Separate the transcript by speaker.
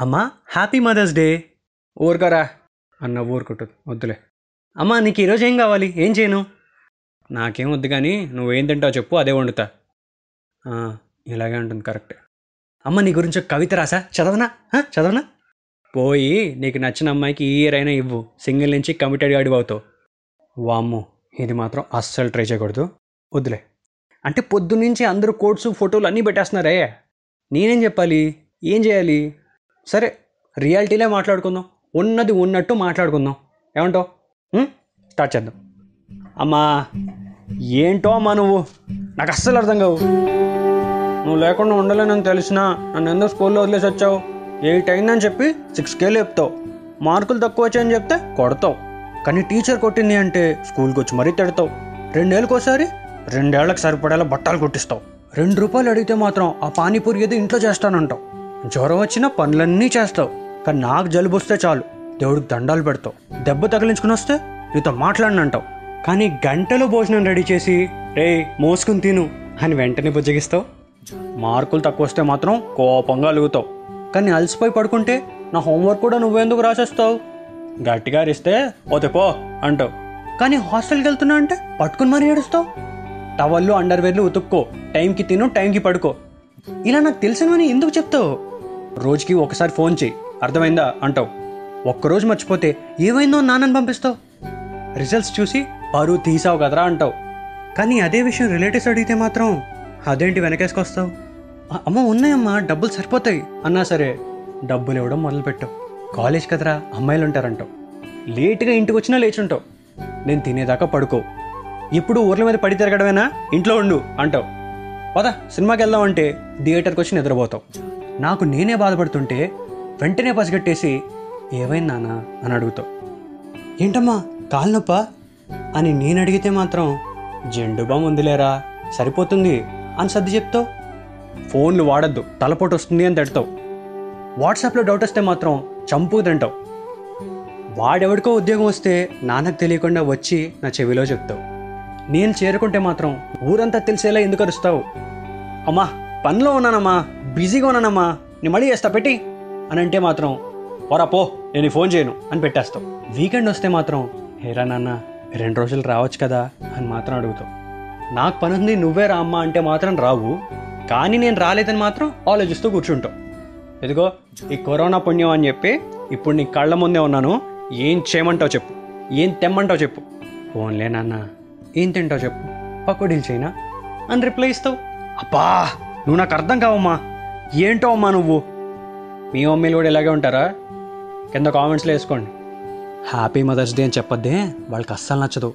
Speaker 1: అమ్మా happy mother's day ఊరుకోరా. అన్న ఊరుకుంటుంది. వద్దులే. అమ్మా నీకు ఈరోజు ఏం కావాలి? ఏం చేయను? నాకేం వద్దు కానీ నువ్వేం తింటావు చెప్పు అదే వండుతా. ఇలాగే ఉంటుంది కరెక్ట్. అమ్మ నీ గురించి ఒక కవిత రాసా? చదవనా? చదవనా? పోయి నీకు నచ్చిన అమ్మాయికి ఈ ఇయర్ అయినా ఇవ్వు. సింగిల్ నుంచి కమిటెడ్ గాడి అవుతావు వామ్మో ఇది మాత్రం అస్సలు ట్రై చేయకూడదు. వద్దులే. అంటే పొద్దు నుంచి అందరూ కోట్స్ ఫోటోలు అన్నీ పెట్టేస్తున్నారే. నేనేం చెప్పాలి? ఏం చేయాలి? సరే రియాలిటీలే మాట్లాడుకుందాం. ఉన్నది ఉన్నట్టు మాట్లాడుకుందాం. ఏమంటావు? స్టార్ట్ చేద్దాం. అమ్మా ఏంటో అమ్మా నువ్వు? నాకు అస్సలు అర్థం కావు. నువ్వు లేకుండా ఉండలేనని తెలిసినా. నన్ను ఎందుకు స్కూల్లో వదిలేసి వచ్చావు? ఎయిట్ అయిందని చెప్పి సిక్స్కే లేపుతావు మార్కులు తక్కువ వచ్చాయని చెప్తే కొడతావు. కానీ టీచర్ కొట్టింది అంటే స్కూల్కి వచ్చి మరీ తిడతావు. రెండేళ్ళకోసారి రెండేళ్ళకు సరిపడేలా బట్టలు కొట్టిస్తావు. రెండు రూపాయలు అడిగితే మాత్రం ఆ పానీపూరి ఏదో ఇంట్లో చేస్తానంటావు. జ్వరం వచ్చినా పనులన్నీ చేస్తావు. కానీ నాకు జలుబు వస్తే చాలు. దేవుడికి దండాలు పెడతావు. దెబ్బ తగిలించుకుని వస్తే నీతో మాట్లాడినంటావు. కానీ గంటలో భోజనం రెడీ చేసి రే మోసుకుని తిను అని వెంటనే బుజ్జగిస్తావు. మార్కులు తక్కువ వస్తే మాత్రం కోపంగా అలుగుతావు. కానీ అలసిపోయి పడుకుంటే నా హోంవర్క్ కూడా నువ్వెందుకు రాసేస్తావు? గట్టిగా అరిస్తే పోతే పో అంటావు. కానీ హాస్టల్కి వెళ్తున్నా అంటే పట్టుకుని మరీ ఏడుస్తావు? టవల్లు అండర్వేర్లు ఉతుక్కో. టైంకి తిను టైంకి పడుకో. ఇలా నాకు తెలిసినవని ఎందుకు చెప్తావు? రోజుకి ఒకసారి ఫోన్ చేయి. అర్థమైందా? అంటావు. ఒక్కరోజు మర్చిపోతే ఏమైందో నాన్నని పంపిస్తావు. రిజల్ట్స్ చూసి పరువు తీసావు కదరా అంటావు. కానీ అదే విషయం రిలేటివ్స్ అడిగితే మాత్రం అదేంటి వెనకేసుకొస్తావు? అమ్మ ఉన్నాయమ్మా డబ్బులు సరిపోతాయి. అన్నా సరే డబ్బులు ఇవ్వడం మొదలుపెట్టావు. కాలేజ్ కదరా అమ్మాయిలు ఉంటారంటావు. లేటుగా ఇంటికి వచ్చినా లేచుంటావు. నేను తినేదాకా పడుకో. ఇప్పుడు ఊర్ల మీద పడి తిరగడమేనా? ఇంట్లో ఉండు అంటావు. పద సినిమాకి వెళ్దాం అంటే థియేటర్కి వచ్చి నిద్రపోతావు. నాకు నేనే బాధపడుతుంటే వెంటనే పసిగట్టేసి ఏమైంది నాన్న? అని అడుగుతావు. ఏంటమ్మా కాలునొప్పా? అని నేను అడిగితే మాత్రం జెండు బామ్ ఉందిలేరా సరిపోతుంది అని సర్ది చెప్తావు. ఫోన్లు వాడద్దు తలపోటు వస్తుంది అని తిడతావు. వాట్సాప్లో డౌట్ వస్తే మాత్రం చంపు తింటావు. వాడెవడికో ఉద్యోగం వస్తే నాన్నకు తెలియకుండా వచ్చి నా చెవిలో చెప్తావు. నేను చేరుకుంటే మాత్రం ఊరంతా తెలిసేలా ఎందుకు అరుస్తావు? అమ్మా పనిలో ఉన్నానమ్మా. బిజీగా ఉన్నానమ్మా. నేను మళ్ళీ చేస్తా పెట్టి. అని అంటే మాత్రం వరా పో నేను ఫోన్ చేయను అని పెట్టేస్తావు. వీకెండ్ వస్తే మాత్రం హేరా నాన్న రెండు రోజులు రావచ్చు కదా అని మాత్రం అడుగుతావు. నాకు పని ఉంది నువ్వే రా అమ్మా అంటే మాత్రం రావు. కానీ నేను రాలేదని మాత్రం ఆలోచిస్తూ కూర్చుంటావు. ఎదుగో ఈ కరోనా పుణ్యం అని చెప్పి ఇప్పుడు నీ కళ్ళ ముందే ఉన్నాను. ఏం చేయమంటావు చెప్పు. ఏం తెమ్మంటావు చెప్పు. ఫోన్లే నాన్న ఏం తింటావు చెప్పు. పకోడీలు చేయనా? అని రిప్లై ఇస్తావు. అబ్బా నువ్వు నాకు అర్థం కావమ్మా. ఏంటో అమ్మా నువ్వు? మీ మమ్మీలు కూడా ఇలాగే ఉంటారా? కింద కామెంట్స్లో వేసుకోండి. హ్యాపీ మదర్స్ డే అని చెప్పొద్దే వాళ్ళకి అస్సలు నచ్చదు.